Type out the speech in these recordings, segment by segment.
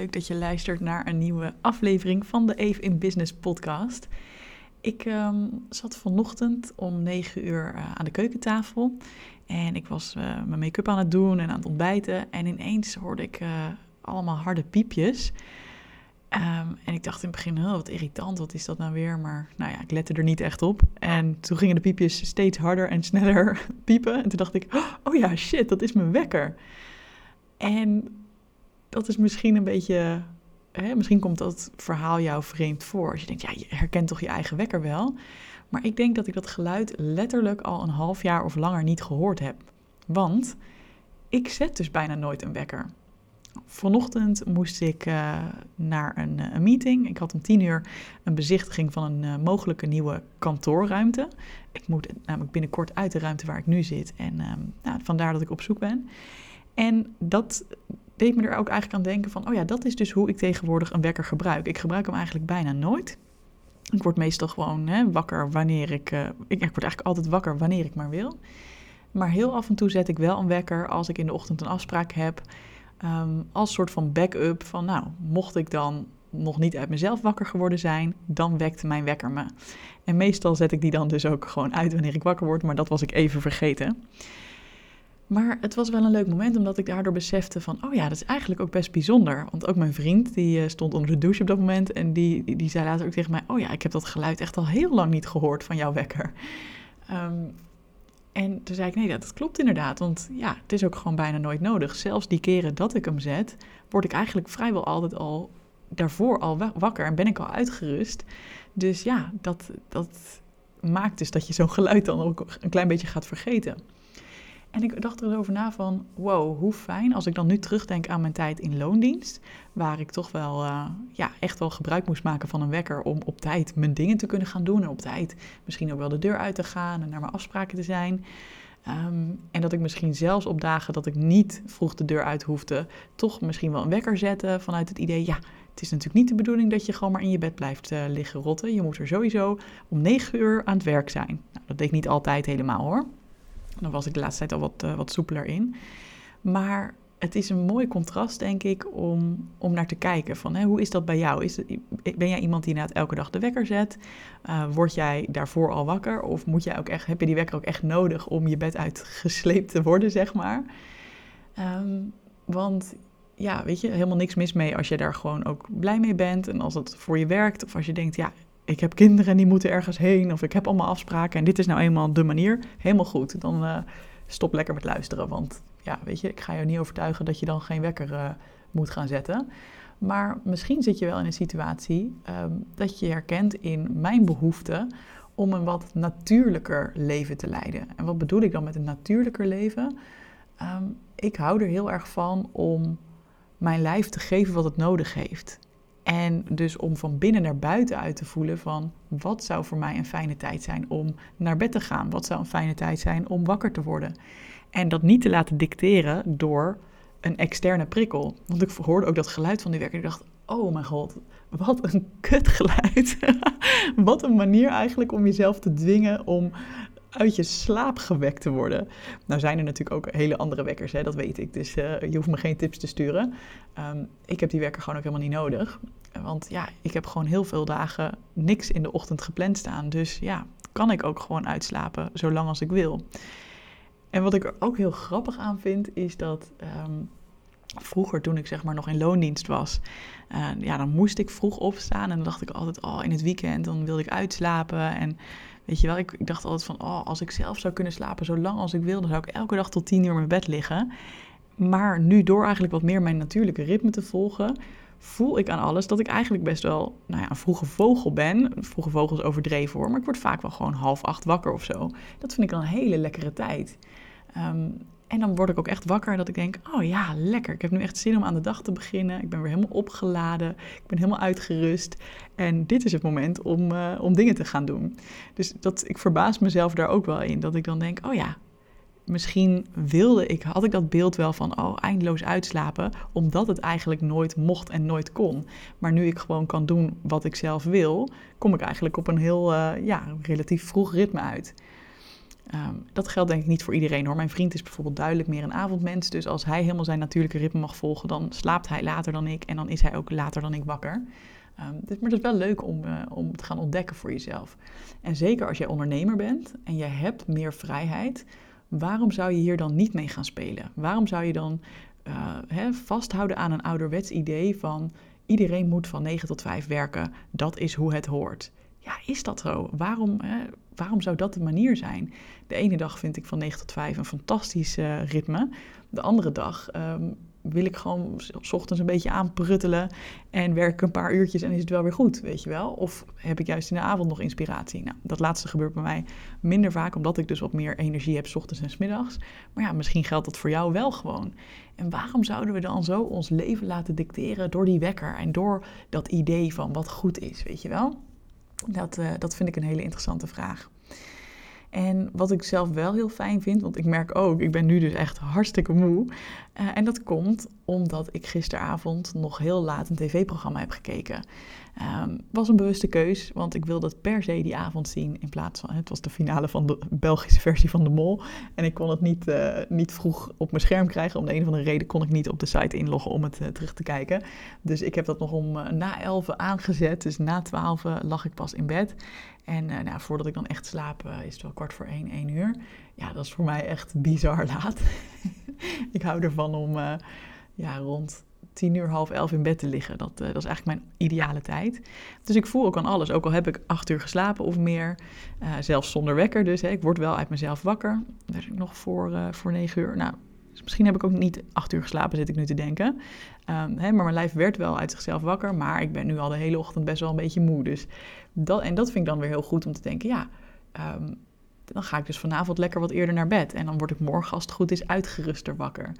Leuk dat je luistert naar een nieuwe aflevering van de Eve in Business podcast. Ik ehm, zat vanochtend om 9 uur uh, aan de keukentafel en ik was uh, mijn make-up aan het doen en aan het ontbijten. En ineens hoorde ik uh, allemaal harde piepjes. Um, en ik dacht in het begin, oh, wat irritant, wat is dat nou weer? Maar nou ja, ik lette er niet echt op. En toen gingen de piepjes steeds harder en sneller piepen. En toen dacht ik, oh ja, shit, dat is mijn wekker. En dat is misschien een beetje. Hè, misschien komt dat verhaal jou vreemd voor. Als je denkt, ja, je herkent toch je eigen wekker wel. Maar ik denk dat ik dat geluid letterlijk al een half jaar of langer niet gehoord heb. Want ik zet dus bijna nooit een wekker. Vanochtend moest ik uh, naar een, een, meeting. Ik had om tien uur een bezichtiging van een uh, mogelijke nieuwe kantoorruimte. Ik moet namelijk binnenkort uit de ruimte waar ik nu zit. En uh, nou, vandaar dat ik op zoek ben. En dat deed me er ook eigenlijk aan denken van, oh ja, dat is dus hoe ik tegenwoordig een wekker gebruik. Ik gebruik hem eigenlijk bijna nooit. Ik word meestal gewoon hè, wakker wanneer ik, uh, ik, word eigenlijk altijd wakker wanneer ik maar wil. Maar heel af en toe zet ik wel een wekker als ik in de ochtend een afspraak heb. Um, als soort van backup van, nou, mocht ik dan nog niet uit mezelf wakker geworden zijn, dan wekt mijn wekker me. En meestal zet ik die dan dus ook gewoon uit wanneer ik wakker word, maar dat was ik even vergeten. Maar het was wel een leuk moment, omdat ik daardoor besefte van, oh ja, dat is eigenlijk ook best bijzonder. Want ook mijn vriend, die uh, stond onder de douche op dat moment en die, die, zei later ook tegen mij, oh ja, ik heb dat geluid echt al heel lang niet gehoord van jouw wekker. Um, en toen zei ik, nee, dat klopt inderdaad, want ja, het is ook gewoon bijna nooit nodig. Zelfs die keren dat ik hem zet, word ik eigenlijk vrijwel altijd al daarvoor al wakker en ben ik al uitgerust. Dus ja, dat, dat maakt dus dat je zo'n geluid dan ook een klein beetje gaat vergeten. En ik dacht erover na van, wow, hoe fijn als ik dan nu terugdenk aan mijn tijd in loondienst, waar ik toch wel, uh, ja, echt wel gebruik moest maken van een wekker om op tijd mijn dingen te kunnen gaan doen en op tijd misschien ook wel de deur uit te gaan en naar mijn afspraken te zijn. Um, en dat ik misschien zelfs op dagen dat ik niet vroeg de deur uit hoefde, toch misschien wel een wekker zette vanuit het idee, ja, het is natuurlijk niet de bedoeling dat je gewoon maar in je bed blijft uh, liggen rotten. Je moet er sowieso om negen uur aan het werk zijn. Nou, dat deed ik niet altijd helemaal hoor. Dan was ik de laatste tijd al wat, uh, wat soepeler in. Maar het is een mooi contrast, denk ik, om, om naar te kijken. Van, hè, hoe is dat bij jou? Is ben jij iemand die inderdaad elke dag de wekker zet? Uh, word jij daarvoor al wakker? Of moet jij ook echt, heb je die wekker ook echt nodig om je bed uitgesleept te worden, zeg maar? Um, want ja, weet je, helemaal niks mis mee als je daar gewoon ook blij mee bent. En als het voor je werkt. Of als je denkt, ja, ik heb kinderen en die moeten ergens heen. Of ik heb allemaal afspraken en dit is nou eenmaal de manier. Helemaal goed. Dan uh, stop lekker met luisteren. Want ja, weet je, ik ga je niet overtuigen dat je dan geen wekker uh, moet gaan zetten. Maar misschien zit je wel in een situatie um, dat je herkent in mijn behoefte om een wat natuurlijker leven te leiden. En wat bedoel ik dan met een natuurlijker leven? Um, ik hou er heel erg van om mijn lijf te geven wat het nodig heeft. En dus om van binnen naar buiten uit te voelen van wat zou voor mij een fijne tijd zijn om naar bed te gaan? Wat zou een fijne tijd zijn om wakker te worden? En dat niet te laten dicteren door een externe prikkel. Want ik hoorde ook dat geluid van die wekker. Ik dacht, oh mijn god, wat een kutgeluid. wat een manier eigenlijk om jezelf te dwingen om uit je slaap gewekt te worden. Nou zijn er natuurlijk ook hele andere wekkers, hè, dat weet ik. Dus uh, je hoeft me geen tips te sturen. Um, ik heb die wekker gewoon ook helemaal niet nodig. Want ja, ik heb gewoon heel veel dagen niks in de ochtend gepland staan. Dus ja, kan ik ook gewoon uitslapen zolang als ik wil. En wat ik er ook heel grappig aan vind, is dat um, vroeger, toen ik zeg maar nog in loondienst was, uh, ja, dan moest ik vroeg opstaan. En dan dacht ik altijd, oh, in het weekend, dan wilde ik uitslapen. En weet je wel, ik, ik dacht altijd van, oh, als ik zelf zou kunnen slapen zo lang als ik wil, dan zou ik elke dag tot tien uur in mijn bed liggen. Maar nu door eigenlijk wat meer mijn natuurlijke ritme te volgen, voel ik aan alles dat ik eigenlijk best wel nou ja, een vroege vogel ben. Vroege vogels overdreven hoor, maar ik word vaak wel gewoon half acht wakker of zo. Dat vind ik dan een hele lekkere tijd. Um, en dan word ik ook echt wakker dat ik denk, oh ja, lekker. Ik heb nu echt zin om aan de dag te beginnen. Ik ben weer helemaal opgeladen. Ik ben helemaal uitgerust. En dit is het moment om, uh, om dingen te gaan doen. Dus dat, ik verbaas mezelf daar ook wel in. Dat ik dan denk, oh ja, misschien wilde ik, had ik dat beeld wel van, oh, eindeloos uitslapen, omdat het eigenlijk nooit mocht en nooit kon. Maar nu ik gewoon kan doen wat ik zelf wil, kom ik eigenlijk op een heel, uh, ja, relatief vroeg ritme uit. Ehm, dat geldt denk ik niet voor iedereen hoor. Mijn vriend is bijvoorbeeld duidelijk meer een avondmens. Dus als hij helemaal zijn natuurlijke ritme mag volgen, dan slaapt hij later dan ik. En dan is hij ook later dan ik wakker. Um, dus, maar het is wel leuk om, uh, om te gaan ontdekken voor jezelf. En zeker als jij ondernemer bent en je hebt meer vrijheid, waarom zou je hier dan niet mee gaan spelen? Waarom zou je dan hè, vasthouden aan een ouderwets idee van iedereen moet van 9 tot 5 werken, dat is hoe het hoort? Ja, is dat zo? Waarom, waarom zou dat de manier zijn? De ene dag vind ik van 9 tot 5 een fantastisch uh, ritme. De andere dag um, wil ik gewoon s ochtends een beetje aanpruttelen en werk een paar uurtjes en is het wel weer goed, weet je wel? Of heb ik juist in de avond nog inspiratie? Nou, dat laatste gebeurt bij mij minder vaak, omdat ik dus wat meer energie heb s ochtends en s middags. Maar ja, misschien geldt dat voor jou wel gewoon. En waarom zouden we dan zo ons leven laten dicteren door die wekker en door dat idee van wat goed is, weet je wel? Dat, uh, dat vind ik een hele interessante vraag. En wat ik zelf wel heel fijn vind, want ik merk ook, ik ben nu dus echt hartstikke moe. Uh, en dat komt omdat ik gisteravond nog heel laat een tv-programma heb gekeken. Um, was een bewuste keus, want ik wilde het per se die avond zien in plaats van... Het was de finale van de Belgische versie van De Mol. En ik kon het niet, uh, niet vroeg op mijn scherm krijgen. Om de een of andere reden kon ik niet op de site inloggen om het uh, terug te kijken. Dus ik heb dat nog om uh, na 11 aangezet. Dus na 12 lag ik pas in bed. En nou, voordat ik dan echt slaap is het wel kwart voor 1, 1 uur. Ja, dat is voor mij echt bizar laat. ik hou ervan om ja, rond tien uur, half elf in bed te liggen. Dat, uh, dat is eigenlijk mijn ideale tijd. Dus ik voel ook aan alles. Ook al heb ik acht uur geslapen of meer. Uh, zelfs zonder wekker dus. Hè. Ik word wel uit mezelf wakker. Werd ik nog voor, uh, voor negen uur. Nou, dus misschien heb ik ook niet acht uur geslapen, zit ik nu te denken. Um, hè, maar mijn lijf werd wel uit zichzelf wakker. Maar ik ben nu al de hele ochtend best wel een beetje moe. Dus dat, en dat vind ik dan weer heel goed om te denken, ja... Um, dan ga ik dus vanavond lekker wat eerder naar bed. En dan word ik morgen, als het goed is, uitgeruster wakker.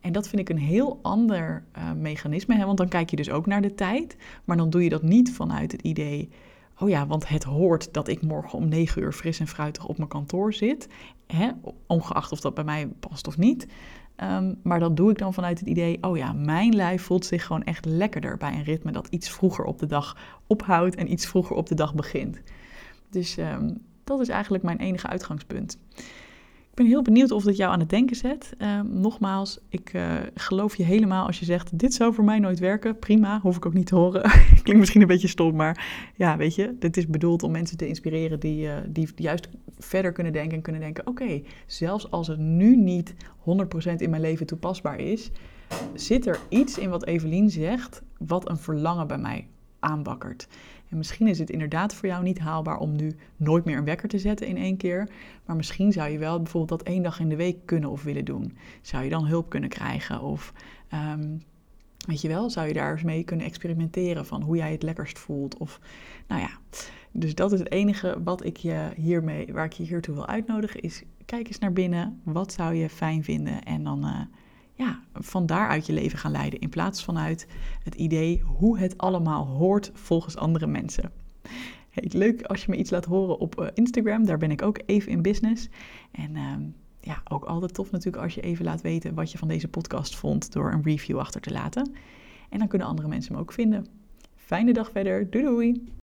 En dat vind ik een heel ander uh, mechanisme, hè? want dan kijk je dus ook naar de tijd, maar dan doe je dat niet vanuit het idee, oh ja, want het hoort dat ik morgen om negen uur fris en fruitig op mijn kantoor zit, hè? ongeacht of dat bij mij past of niet. Um, maar dat doe ik dan vanuit het idee, oh ja, mijn lijf voelt zich gewoon echt lekkerder bij een ritme dat iets vroeger op de dag ophoudt en iets vroeger op de dag begint. Dus um, dat is eigenlijk mijn enige uitgangspunt. Ik ben heel benieuwd of dat jou aan het denken zet. Uh, nogmaals, ik uh, geloof je helemaal als je zegt: Dit zou voor mij nooit werken. Prima, hoef ik ook niet te horen. Klinkt misschien een beetje stom, maar ja, weet je, dit is bedoeld om mensen te inspireren die, uh, die juist verder kunnen denken en kunnen denken: Oké, zelfs als het nu niet 100% in mijn leven toepasbaar is, zit er iets in wat Evelien zegt, wat een verlangen bij mij En misschien is het inderdaad voor jou niet haalbaar om nu nooit meer een wekker te zetten in één keer. Maar misschien zou je wel bijvoorbeeld dat één dag in de week kunnen of willen doen. Zou je dan hulp kunnen krijgen? Of um, weet je wel, zou je daar eens mee kunnen experimenteren van hoe jij het lekkerst voelt? Of nou ja, dus dat is het enige wat ik je hiermee, waar ik je hiertoe wil uitnodigen, is kijk eens naar binnen. Wat zou je fijn vinden? En dan. Uh, ja, van daaruit je leven gaan leiden. In plaats vanuit het idee hoe het allemaal hoort volgens andere mensen. Hey, leuk als je me iets laat horen op uh, Instagram. Daar ben ik ook even in business. En uh, ja, ook altijd tof natuurlijk als je even laat weten wat je van deze podcast vond door een review achter te laten. En dan kunnen andere mensen me ook vinden. Fijne dag verder. Doei doei!